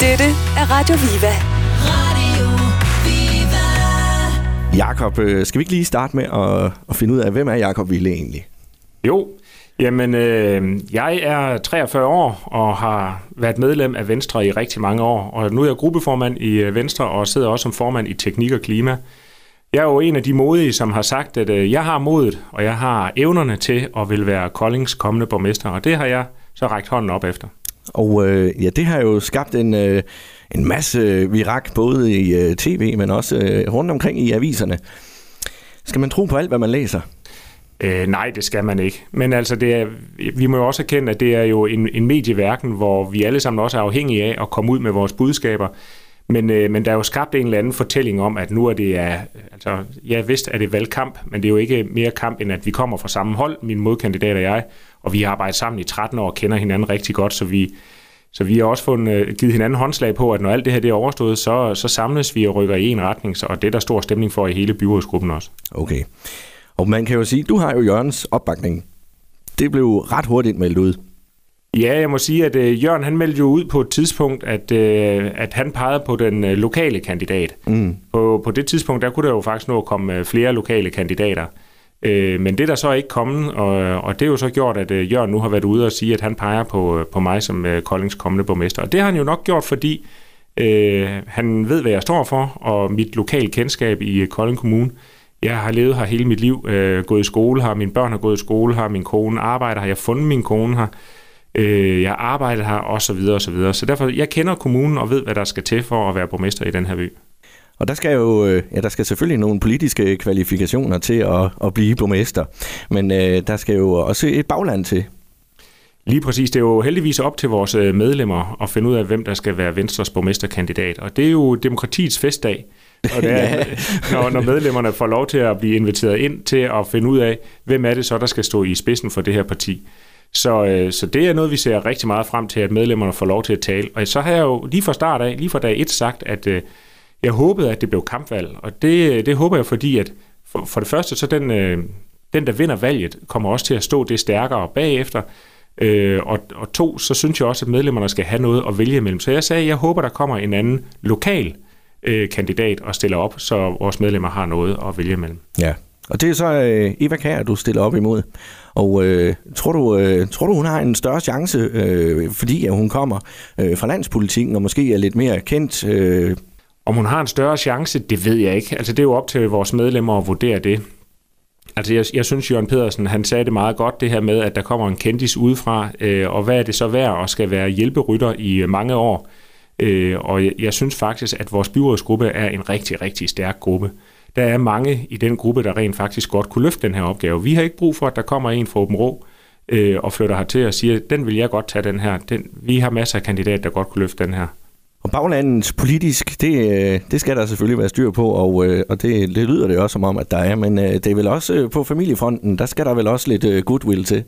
Dette er Radio Viva. Radio Viva. Jakob, øh, skal vi ikke lige starte med at, at finde ud af, hvem er Jakob Ville egentlig? Jo, jamen øh, jeg er 43 år og har været medlem af Venstre i rigtig mange år, og nu er jeg gruppeformand i øh, Venstre og sidder også som formand i Teknik og Klima. Jeg er jo en af de modige, som har sagt, at øh, jeg har modet, og jeg har evnerne til at vil være Koldings kommende borgmester, og det har jeg så rækket hånden op efter. Og øh, ja, det har jo skabt en, øh, en masse virak, både i øh, tv, men også øh, rundt omkring i aviserne. Skal man tro på alt, hvad man læser? Øh, nej, det skal man ikke. Men altså, det er, vi må jo også erkende, at det er jo en, en medieverden, hvor vi alle sammen også er afhængige af at komme ud med vores budskaber. Men, øh, men der er jo skabt en eller anden fortælling om, at nu er det, er, altså, ja vist er det valgkamp, men det er jo ikke mere kamp, end at vi kommer fra samme hold, min modkandidat og jeg, og vi har arbejdet sammen i 13 år og kender hinanden rigtig godt, så vi, så vi har også fået øh, givet hinanden håndslag på, at når alt det her det er overstået, så, så samles vi og rykker i en retning, så, og det er der stor stemning for i hele byrådsgruppen også. Okay. Og man kan jo sige, du har jo Jørgens opbakning. Det blev ret hurtigt meldt ud. Ja, jeg må sige, at øh, Jørgen han meldte jo ud på et tidspunkt, at, øh, at han pegede på den øh, lokale kandidat. Mm. På, på det tidspunkt, der kunne der jo faktisk nå at komme øh, flere lokale kandidater. Øh, men det er der så ikke kommet, og, og det er jo så gjort, at øh, Jørgen nu har været ude og sige, at han peger på, øh, på mig som øh, Koldings kommende borgmester. Og det har han jo nok gjort, fordi øh, han ved, hvad jeg står for, og mit lokale kendskab i øh, Kolding Kommune. Jeg har levet her hele mit liv, øh, gået i skole her, mine børn har gået i skole her, min kone arbejder her, jeg har fundet min kone her, øh, jeg arbejder her, og så videre, og så videre. Så derfor, jeg kender kommunen og ved, hvad der skal til for at være borgmester i den her by. Og der skal jo øh, ja, der skal selvfølgelig nogle politiske kvalifikationer til at, at blive borgmester. Men øh, der skal jo også et bagland til. Lige præcis. Det er jo heldigvis op til vores øh, medlemmer at finde ud af, hvem der skal være Venstres borgmesterkandidat. Og det er jo demokratiets festdag. Og det er, når, når medlemmerne får lov til at blive inviteret ind til at finde ud af, hvem er det så, der skal stå i spidsen for det her parti. Så, øh, så det er noget, vi ser rigtig meget frem til, at medlemmerne får lov til at tale. Og så har jeg jo lige fra start af, lige fra dag et sagt, at øh, jeg håbede, at det blev kampvalg. Og det, det håber jeg, fordi at for, for det første, så den, øh, den, der vinder valget, kommer også til at stå det stærkere bagefter. Øh, og, og to, så synes jeg også, at medlemmerne skal have noget at vælge imellem. Så jeg sagde, at jeg håber, der kommer en anden lokal øh, kandidat og stiller op, så vores medlemmer har noget at vælge imellem. Ja. Og det er så øh, Eva Kær, du stiller op imod. Og øh, tror, du, øh, tror du, hun har en større chance, øh, fordi at hun kommer øh, fra landspolitikken og måske er lidt mere kendt? Øh, om hun har en større chance, det ved jeg ikke. Altså, det er jo op til vores medlemmer at vurdere det. Altså, jeg, jeg synes, Jørgen Pedersen, han sagde det meget godt, det her med, at der kommer en kendis udefra, øh, og hvad er det så værd og skal være hjælperytter i øh, mange år. Øh, og jeg, jeg synes faktisk, at vores byrådsgruppe er en rigtig, rigtig stærk gruppe. Der er mange i den gruppe, der rent faktisk godt kunne løfte den her opgave. Vi har ikke brug for, at der kommer en fra Åben Rå øh, og flytter hertil og siger, den vil jeg godt tage den her. Den, vi har masser af kandidater, der godt kunne løfte den her og baglandet politisk, det, øh, det skal der selvfølgelig være styr på, og, øh, og det, det lyder det også som om, at der er. Men øh, det er vel også på familiefronten, der skal der vel også lidt goodwill til.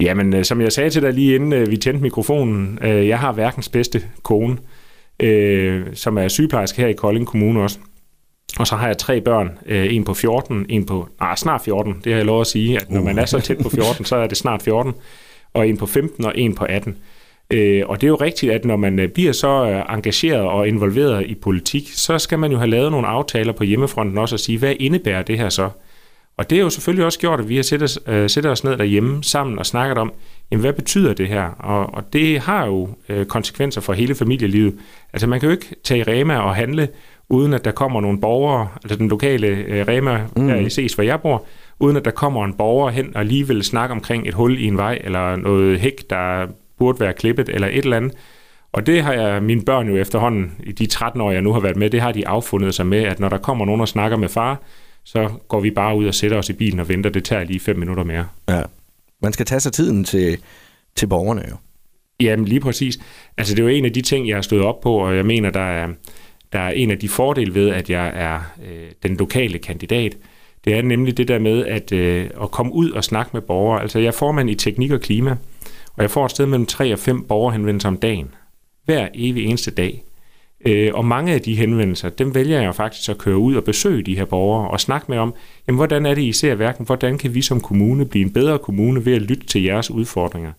Jamen, som jeg sagde til dig lige inden vi tændte mikrofonen, jeg har verdens bedste kone, som er sygeplejerske her i Kolding Kommune også. Og så har jeg tre børn, en på 14, en på ah, snart 14, det har jeg lov at sige, at når man er så tæt på 14, så er det snart 14, og en på 15 og en på 18. Øh, og det er jo rigtigt, at når man øh, bliver så øh, engageret og involveret i politik, så skal man jo have lavet nogle aftaler på hjemmefronten også og sige, hvad indebærer det her så? Og det er jo selvfølgelig også gjort, at vi har sættet os, øh, sættet os ned derhjemme sammen og snakket om, jamen, hvad betyder det her? Og, og det har jo øh, konsekvenser for hele familielivet. Altså man kan jo ikke tage i Rema og handle, uden at der kommer nogle borgere, altså den lokale øh, Rema, mm. der i ses, hvor jeg bor, uden at der kommer en borger hen og lige vil snakke omkring et hul i en vej, eller noget hæk, der burde være klippet, eller et eller andet. Og det har jeg, mine børn jo efterhånden, i de 13 år, jeg nu har været med, det har de affundet sig med, at når der kommer nogen og snakker med far, så går vi bare ud og sætter os i bilen og venter. Det tager lige fem minutter mere. Ja. Man skal tage sig tiden til, til borgerne jo. Jamen lige præcis. Altså det er jo en af de ting, jeg har stået op på, og jeg mener, der er, der er en af de fordele ved, at jeg er øh, den lokale kandidat. Det er nemlig det der med at, øh, at komme ud og snakke med borgere. Altså jeg er formand i teknik og klima, og jeg får et sted mellem 3 og 5 borgerhenvendelser om dagen. Hver evig eneste dag. Øh, og mange af de henvendelser, dem vælger jeg faktisk at køre ud og besøge de her borgere og snakke med om, jamen, hvordan er det, I ser verden? Hvordan kan vi som kommune blive en bedre kommune ved at lytte til jeres udfordringer?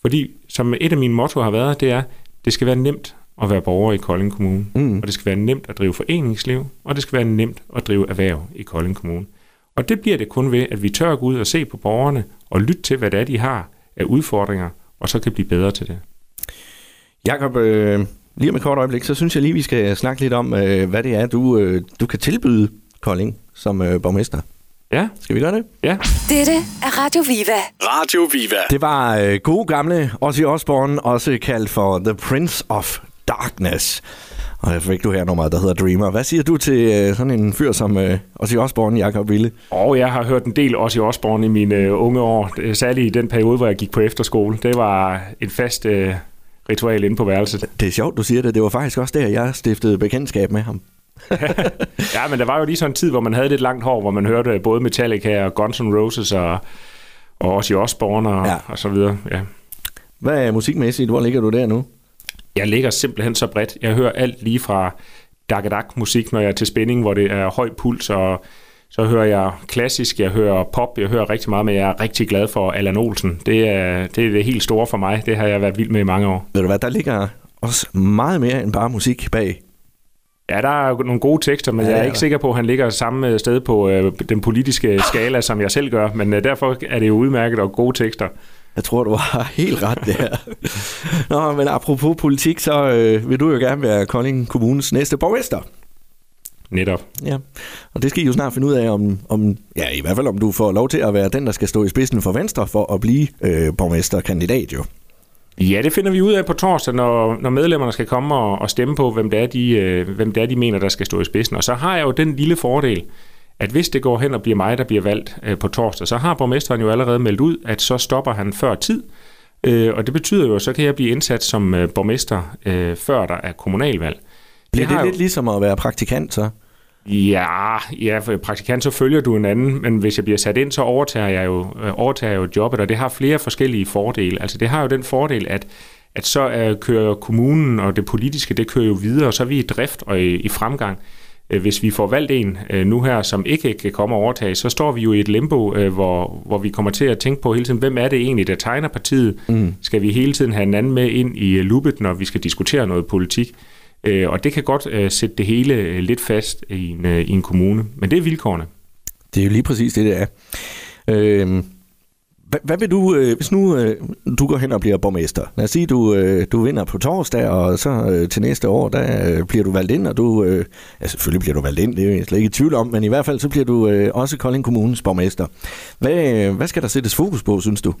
Fordi, som et af mine motto har været, det er, det skal være nemt at være borger i Kolding Kommune. Mm. Og det skal være nemt at drive foreningsliv, og det skal være nemt at drive erhverv i Kolding Kommune. Og det bliver det kun ved, at vi tør gå ud og se på borgerne og lytte til, hvad det er, de har af udfordringer, og så kan blive bedre til det. Jakob, øh, lige om et kort øjeblik, så synes jeg lige, vi skal snakke lidt om, øh, hvad det er, du, øh, du kan tilbyde Kolding som øh, borgmester. Ja, Skal vi gøre det? ja. Dette er Radio Viva. Radio Viva. Det var øh, gode gamle Ozzy Osbourne, også kaldt for The Prince of Darkness. Og jeg fik du her nummer, der hedder Dreamer. Hvad siger du til øh, sådan en fyr som øh, Ozzy Osbourne, Jakob Ville? Og jeg har hørt en del også i Osborne i mine øh, unge år, øh, særligt i den periode, hvor jeg gik på efterskole. Det var en fast øh, ritual inde på værelset. Det er sjovt, du siger det. Det var faktisk også der, jeg stiftede bekendtskab med ham. Ja, men der var jo lige sådan en tid, hvor man havde lidt langt hår, hvor man hørte både Metallica og Guns N' Roses og, og også i Osborne og, ja. og så videre. Ja. Hvad er musikmæssigt? Hvor ligger du der nu? Jeg ligger simpelthen så bredt. Jeg hører alt lige fra dak musik, når jeg er til spænding, hvor det er høj puls, og så hører jeg klassisk, jeg hører pop, jeg hører rigtig meget, men jeg er rigtig glad for Allan Olsen. Det er, det er det helt store for mig. Det har jeg været vild med i mange år. Ved du hvad, der ligger også meget mere end bare musik bag. Ja, der er nogle gode tekster, men Ja, ja, jeg er ja. ikke sikker på, at han ligger samme sted på øh, den politiske skala, som jeg selv gør. Men øh, derfor er det jo udmærket og gode tekster. Jeg tror, du har helt ret der. Nå, men apropos politik, så øh, vil du jo gerne være Kolding Kommunes næste borgmester. Netop. Ja, og det skal I jo snart finde ud af, om, om ja, i hvert fald om du får lov til at være den, der skal stå i spidsen for Venstre for at blive øh, borgmesterkandidat jo. Ja, det finder vi ud af på torsdag, når, når medlemmerne skal komme og, og stemme på, hvem det, er, de, øh, hvem det er, de mener, der skal stå i spidsen. Og så har jeg jo den lille fordel, at hvis det går hen og bliver mig, der bliver valgt øh, på torsdag, så har borgmesteren jo allerede meldt ud, at så stopper han før tid. Øh, og det betyder jo, at så kan jeg blive indsat som øh, borgmester, øh, før der er kommunalvalg. Bliver det, det jo- lidt ligesom at være praktikant så? Ja, ja, for praktikant, så følger du en anden, men hvis jeg bliver sat ind, så overtager jeg jo, øh, overtager jeg jo jobbet, og det har flere forskellige fordele. Altså det har jo den fordel, at, at så øh, kører kommunen og det politiske, det kører jo videre, og så er vi i drift og i, i fremgang. Øh, Hvis vi får valgt en øh, nu her, som ikke kan komme og overtage, så står vi jo i et limbo, øh, hvor, hvor vi kommer til at tænke på hele tiden, hvem er det egentlig, der tegner partiet? Mm. Skal vi hele tiden have en anden med ind i loopet, når vi skal diskutere noget politik? Og det kan godt sætte det hele lidt fast i en, i en kommune. Men det er vilkårene. Det er jo lige præcis det, det er. Øh, hvad, hvad vil du, øh, hvis nu øh, du går hen og bliver borgmester? Lad os sige, du, øh, du vinder på torsdag, og så øh, til næste år, der øh, bliver du valgt ind, og du, øh, ja selvfølgelig bliver du valgt ind, det er jeg slet ikke i tvivl om, men i hvert fald så bliver du øh, også Kolding Kommunes borgmester. Hvad, øh, hvad skal der sættes fokus på, synes du?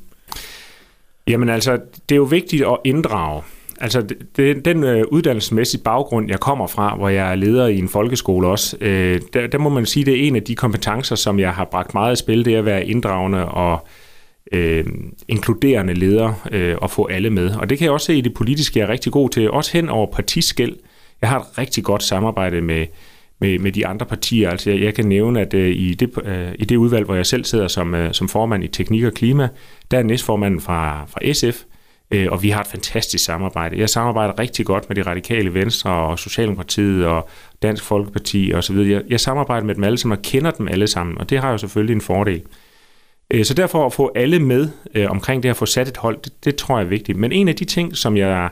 Jamen altså, det er jo vigtigt at inddrage. Altså, det, det, den øh, uddannelsesmæssige baggrund, jeg kommer fra, hvor jeg er leder i en folkeskole også, øh, der, der må man sige, det er en af de kompetencer, som jeg har bragt meget i spil, det er at være inddragende og øh, inkluderende leder øh, og få alle med. Og det kan jeg også se i det politiske, jeg er rigtig god til, også hen over partiskæld. Jeg har et rigtig godt samarbejde med, med, med de andre partier. Altså jeg, jeg kan nævne, at øh, i, det, øh, i det udvalg, hvor jeg selv sidder som, øh, som formand i Teknik og Klima, der er næstformanden fra, fra SF, øh, og vi har et fantastisk samarbejde. Jeg samarbejder rigtig godt med de radikale Venstre og Socialdemokratiet og Dansk Folkeparti og så videre. Jeg, jeg samarbejder med dem alle sammen og kender dem alle sammen, og det har jo selvfølgelig en fordel. Øh, Så derfor at få alle med øh, omkring det at få sat et hold, det, det tror jeg er vigtigt. Men en af de ting, som jeg,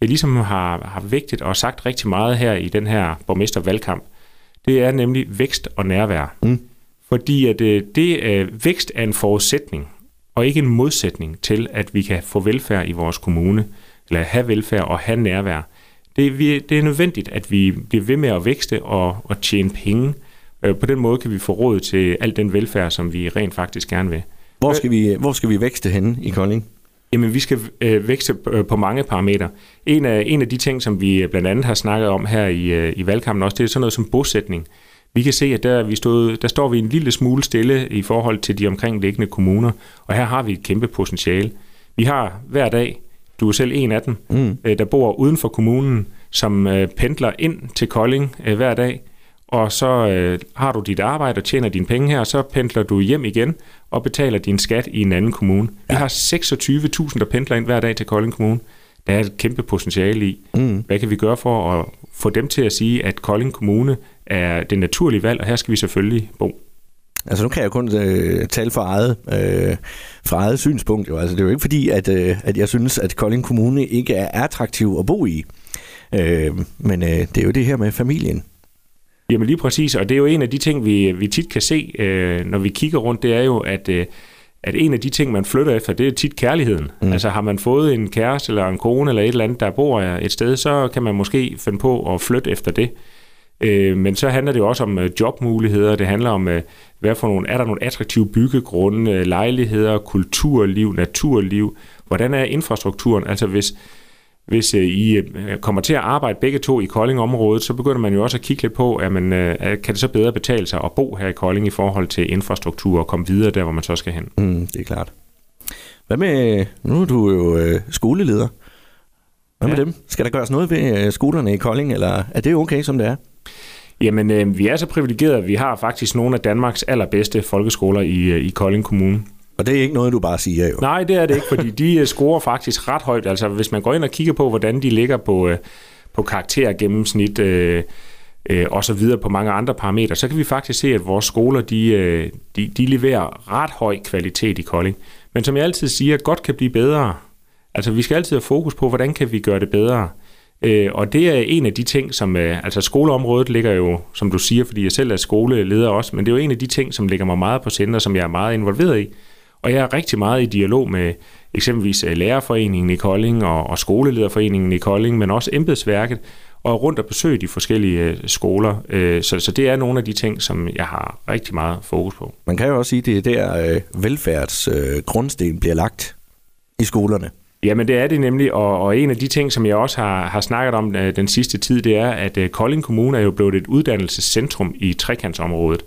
jeg ligesom har, har vægtet og sagt rigtig meget her i den her borgmestervalgkamp, det er nemlig vækst og nærvær. Mm. Fordi at øh, det øh, vækst er en forudsætning, og ikke en modsætning til, at vi kan få velfærd i vores kommune, eller have velfærd og have nærvær. Det, er vi, det er nødvendigt, at vi bliver ved med at vækste og, og tjene penge. Øh, På den måde kan vi få råd til al den velfærd, som vi rent faktisk gerne vil. Hvor skal vi, hvor skal vi vækste henne i Kolding? Jamen, vi skal øh, vækste øh, på mange parametre. En af, en af de ting, som vi blandt andet har snakket om her i, øh, i valgkampen også, det er sådan noget som bosætning. Vi kan se, at der, vi stod, der står vi en lille smule stille i forhold til de omkringliggende kommuner, og her har vi et kæmpe potentiale. Vi har hver dag, du er selv en af dem, Mm. øh, der bor uden for kommunen, som øh, pendler ind til Kolding øh, hver dag, og så øh, har du dit arbejde og tjener dine penge her, og så pendler du hjem igen og betaler din skat i en anden kommune. Vi har 26.000, der pendler ind hver dag til Kolding Kommune. Der er et kæmpe potentiale i. Mm. Hvad kan vi gøre for at få dem til at sige, at Kolding Kommune er det naturlige valg, og her skal vi selvfølgelig bo. Altså nu kan jeg kun øh, tale fra eget, øh, fra eget synspunkt. Jo. Altså, det er jo ikke fordi, at, øh, at jeg synes, at Kolding Kommune ikke er attraktiv at bo i. Øh, men øh, det er jo det her med familien. Jamen lige præcis, og det er jo en af de ting, vi, vi tit kan se, øh, når vi kigger rundt, det er jo, at, øh, at en af de ting, man flytter efter, det er tit kærligheden. Mm. Altså har man fået en kæreste eller en kone eller et eller andet, der bor et sted, så kan man måske finde på at flytte efter det. Øh, men så handler det jo også om øh, jobmuligheder, det handler om, øh, hvad for nogle, er der nogle attraktive byggegrunde, øh, lejligheder, kulturliv, naturliv, hvordan er infrastrukturen? Altså hvis, hvis I kommer til at arbejde begge to i Kolding-området, så begynder man jo også at kigge lidt på, at man, kan det så bedre betale sig at bo her i Kolding i forhold til infrastruktur og komme videre der, hvor man så skal hen? Mm, det er klart. Hvad med, nu er du jo øh, skoleleder. Hvad med ja. dem? Skal der gøres noget ved skolerne i Kolding, eller er det okay, som det er? Jamen, øh, vi er så privilegerede, at vi har faktisk nogle af Danmarks allerbedste folkeskoler i, øh, i Kolding Kommune. Og det er ikke noget, du bare siger jo? Nej, det er det ikke, fordi de øh, scorer faktisk ret højt. Altså, hvis man går ind og kigger på, hvordan de ligger på, øh, på karaktergennemsnit øh, øh, og så videre på mange andre parametre, så kan vi faktisk se, at vores skoler, de, øh, de, de leverer ret høj kvalitet i Kolding. Men som jeg altid siger, godt kan blive bedre. Altså, vi skal altid have fokus på, hvordan kan vi gøre det bedre. Øh, og det er en af de ting, som... Øh, altså skoleområdet ligger jo, som du siger, fordi jeg selv er skoleleder også, men det er jo en af de ting, som ligger mig meget på sender, som jeg er meget involveret i. Og jeg er rigtig meget i dialog med eksempelvis øh, Lærerforeningen i Kolding og, og Skolelederforeningen i Kolding, men også embedsværket, og rundt og besøge de forskellige øh, skoler. Øh, så, så det er nogle af de ting, som jeg har rigtig meget fokus på. Man kan jo også sige, at det er der velfærdsgrundsten bliver lagt i skolerne. Jamen det er det nemlig, og, og en af de ting, som jeg også har, har snakket om den sidste tid, det er, at Kolding Kommune er jo blevet et uddannelsescentrum i trekantsområdet.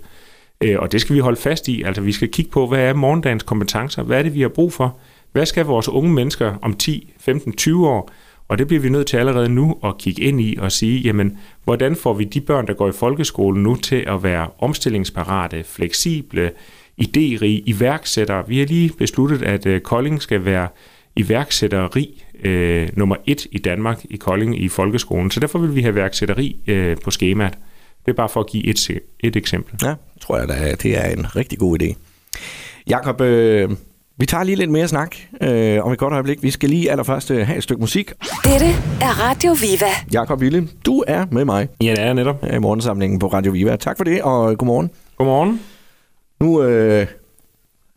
Uh, og det skal vi holde fast i. Altså vi skal kigge på, hvad er morgendagens kompetencer? Hvad er det, vi har brug for? Hvad skal vores unge mennesker om 10, 15, 20 år? Og det bliver vi nødt til allerede nu at kigge ind i og sige, jamen, hvordan får vi de børn, der går i folkeskolen nu til at være omstillingsparate, fleksible, idérige, iværksættere? Vi har lige besluttet, at øh, Kolding skal være iværksætteri øh, nummer et i Danmark i Kolding i folkeskolen. Så derfor vil vi have iværksætteri øh, på skemaet. Det er bare for at give et, et eksempel. Ja, tror jeg da, det er en rigtig god idé. Jakob, øh, vi tager lige lidt mere snak øh, om et godt øjeblik. Vi skal lige allerførst øh, have et stykke musik. Dette er Radio Viva. Jakob Ville, du er med mig. Ja, det er netop. I morgensamlingen på Radio Viva. Tak for det, og godmorgen. Godmorgen. Nu øh,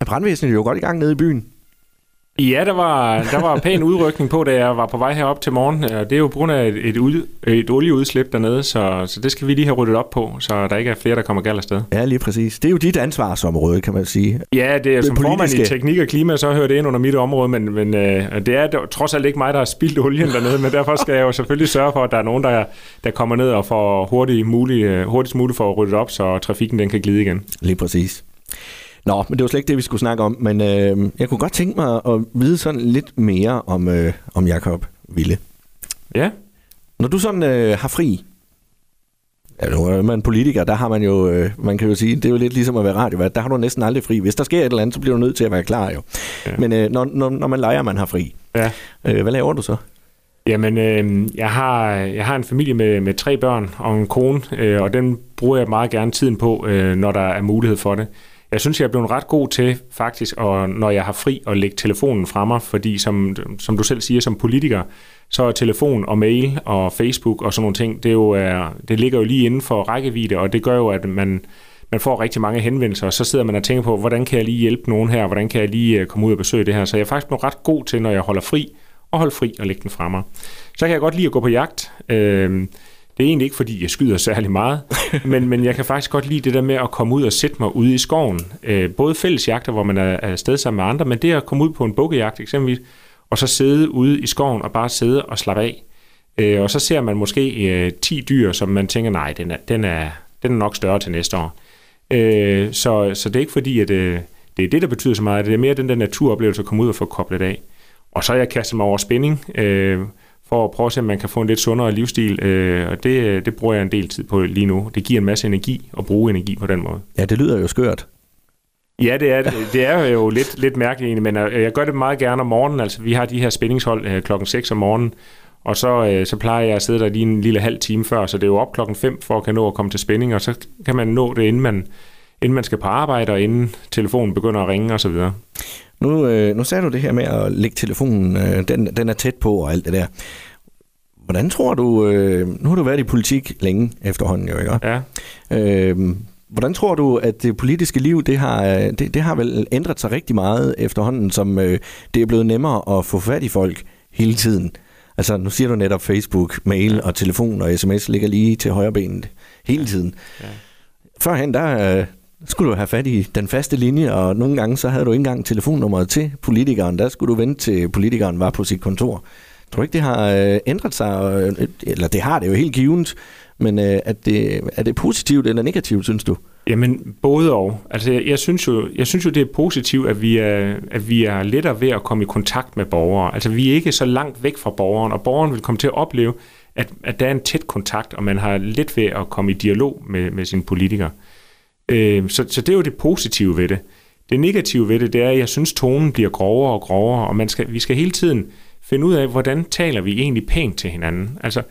er brandvæsenet jo godt i gang nede i byen. Ja, der var, der var pæn udrykning på, da jeg var på vej herop til morgen. Det er jo på grund af et, et, et olieudslip dernede, så, så det skal vi lige have ryddet op på, så der ikke er flere, der kommer galt afsted. Ja, lige præcis. Det er jo dit ansvarsområde, kan man sige. Ja, det er som formand i teknik og klima, så hører det ind under mit område, men, men øh, det er trods alt ikke mig, der har spildt olien dernede, men derfor skal jeg jo selvfølgelig sørge for, at der er nogen, der, der kommer ned og får hurtigt muligt, øh, hurtigst muligt for at rydde op, så trafikken den kan glide igen. Lige præcis. Nå, men det var slet ikke det, vi skulle snakke om. Men øh, jeg kunne godt tænke mig at vide sådan lidt mere om, øh, om Jakob Ville. Ja. Når du sådan øh, har fri, Ja, nu er man politiker, der har man jo, øh, man kan jo sige, det er jo lidt ligesom at være radiovært, der har du næsten aldrig fri. Hvis der sker et eller andet, så bliver du nødt til at være klar jo. Ja. Men øh, når, når, når man leger, man har fri, ja. øh, hvad laver du så? Jamen, øh, jeg, har, jeg har en familie med, med tre børn og en kone, øh, og den bruger jeg meget gerne tiden på, øh, når der er mulighed for det. Jeg synes, jeg er blevet ret god til faktisk, og når jeg har fri, at lægge telefonen fra mig, fordi som, som du selv siger, som politiker, så er telefon og mail og Facebook og sådan nogle ting, det, er jo, det ligger jo lige inden for rækkevidde, og det gør jo, at man, man får rigtig mange henvendelser, og så sidder man og tænker på, hvordan kan jeg lige hjælpe nogen her, hvordan kan jeg lige øh, komme ud og besøge det her. Så jeg er faktisk blevet ret god til, når jeg holder fri, og holde fri og lægge den fra mig. Så kan jeg godt lide at gå på jagt. Øh, det er egentlig ikke, fordi jeg skyder særlig meget, men, men jeg kan faktisk godt lide det der med at komme ud og sætte mig ude i skoven. Øh, både fællesjagter, hvor man er afsted sammen med andre, men det at komme ud på en bukkejagt eksempelvis, og så sidde ude i skoven og bare sidde og slappe af. Øh, og så ser man måske øh, 10 dyr, som man tænker, nej, den er, den er, den er nok større til næste år. Øh, så, så det er ikke fordi, at øh, det er det, der betyder så meget. Det er mere den der naturoplevelse at komme ud og få koblet af. Og så er jeg kastet mig over spænding. Øh, for at prøve at se, om man kan få en lidt sundere livsstil. Øh, og det, det bruger jeg en del tid på lige nu. Det giver en masse energi at bruge energi på den måde. Ja, det lyder jo skørt. Ja, det er, det er jo lidt, lidt mærkeligt men øh, jeg gør det meget gerne om morgenen. Altså, vi har de her spændingshold øh, klokken 6 om morgenen, og så, øh, så plejer jeg at sidde der lige en lille halv time før, så det er jo op klokken 5 for at kan nå at komme til spænding, og så kan man nå det, inden man, inden man skal på arbejde, og inden telefonen begynder at ringe osv. Nu, øh, nu sagde du det her med at lægge telefonen, øh, den, den er tæt på og alt det der. hvordan tror du, øh, nu har du været i politik længe efterhånden jo, ikke? Ja. Øh, hvordan tror du, at det politiske liv, det har, det, det har vel ændret sig rigtig meget efterhånden, som øh, det er blevet nemmere at få fat i folk hele tiden? Altså, nu siger du netop Facebook, mail og telefon og sms ligger lige til højre benet hele tiden. Ja. Førhen, der øh, skulle du have fat i den faste linje, og nogle gange så havde du ikke engang telefonnummeret til politikeren. Der skulle du vente til politikeren var på sit kontor. Tror du ikke, det har øh, ændret sig? Øh, eller det har det jo helt givet, men øh, er, det, er det positivt eller negativt, synes du? Jamen, både og. Altså, jeg, jeg, synes jo, jeg synes jo, det er positivt, at vi er, at vi er lettere ved at komme i kontakt med borgere. Altså, vi er ikke så langt væk fra borgeren, og borgeren vil komme til at opleve, at, at der er en tæt kontakt, og man har let ved at komme i dialog med, med sine politikere. Øh, så, så det er jo det positive ved det. Det negative ved det, det er, at jeg synes, tonen bliver grovere og grovere, og man skal, vi skal hele tiden finde ud af, hvordan taler vi egentlig pænt til hinanden. Altså,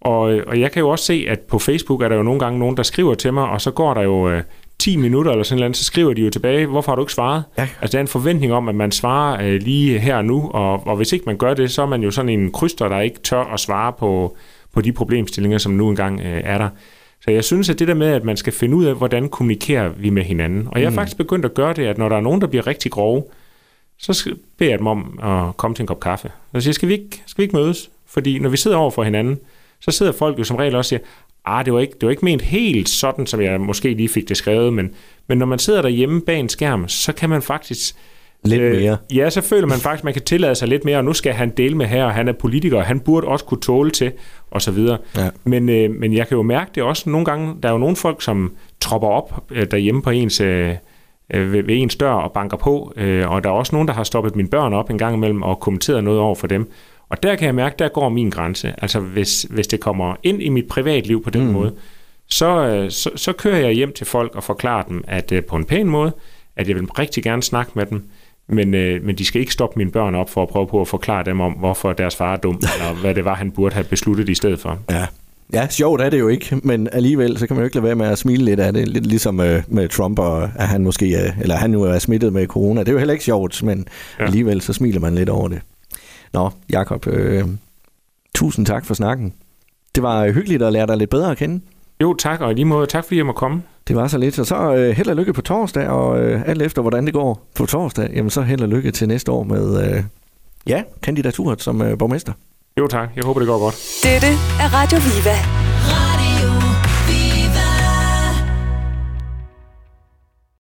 og, og jeg kan jo også se, at på Facebook er der jo nogle gange nogen, der skriver til mig, og så går der jo øh, 10 minutter eller sådan noget, så skriver de jo tilbage, hvorfor har du ikke svaret? Ja. Altså der er en forventning om, at man svarer øh, lige her og nu, og, og hvis ikke man gør det, så er man jo sådan en kryster, der ikke tør at svare på, på de problemstillinger, som nu engang øh, er der. Så jeg synes, at det der med, at man skal finde ud af, hvordan kommunikerer vi med hinanden. Og jeg er mm. faktisk begyndt at gøre det, at når der er nogen, der bliver rigtig grove, så beder jeg dem om at komme til en kop kaffe. Og så siger, skal vi ikke, skal vi ikke mødes? Fordi når vi sidder over for hinanden, så sidder folk jo som regel også og siger, ah, det var, ikke, det var ikke ment helt sådan, som jeg måske lige fik det skrevet, men, men når man sidder derhjemme bag en skærm, så kan man faktisk... Lidt øh, mere. Ja, så føler man faktisk, at man kan tillade sig lidt mere, og nu skal han dele med her, og han er politiker, og han burde også kunne tåle til, og så videre. Ja. Men, øh, men jeg kan jo mærke det også nogle gange, der er jo nogle folk, som tropper op øh, derhjemme på ens... Øh, øh ved, ved ens dør og banker på, øh, og der er også nogen, der har stoppet mine børn op en gang imellem og kommenteret noget over for dem. Og der kan jeg mærke, der går min grænse. Altså hvis, hvis det kommer ind i mit privatliv på den mm. måde, så, øh, så, så kører jeg hjem til folk og forklarer dem, at øh, på en pæn måde, at jeg vil rigtig gerne snakke med dem, men, øh, men de skal ikke stoppe mine børn op for at prøve på at forklare dem om, hvorfor deres far er dum, eller hvad det var, han burde have besluttet i stedet for. Ja. Ja, sjovt er det jo ikke, men alligevel så kan man jo ikke lade være med at smile lidt af det. Lidt ligesom øh, med Trump, og at han måske er, eller han nu er smittet med corona. Det er jo heller ikke sjovt, men ja. alligevel så smiler man lidt over det. Nå, Jakob, øh, tusind tak for snakken. Det var hyggeligt at lære dig lidt bedre at kende. Jo, tak, og lige måde tak fordi jeg må komme. Det var så lidt, og så øh, held og lykke på torsdag, og øh, alt efter hvordan det går på torsdag, jamen så held og lykke til næste år med, øh, ja, kandidaturet som øh, borgmester. Jo tak, jeg håber det går godt. Dette er Radio Viva.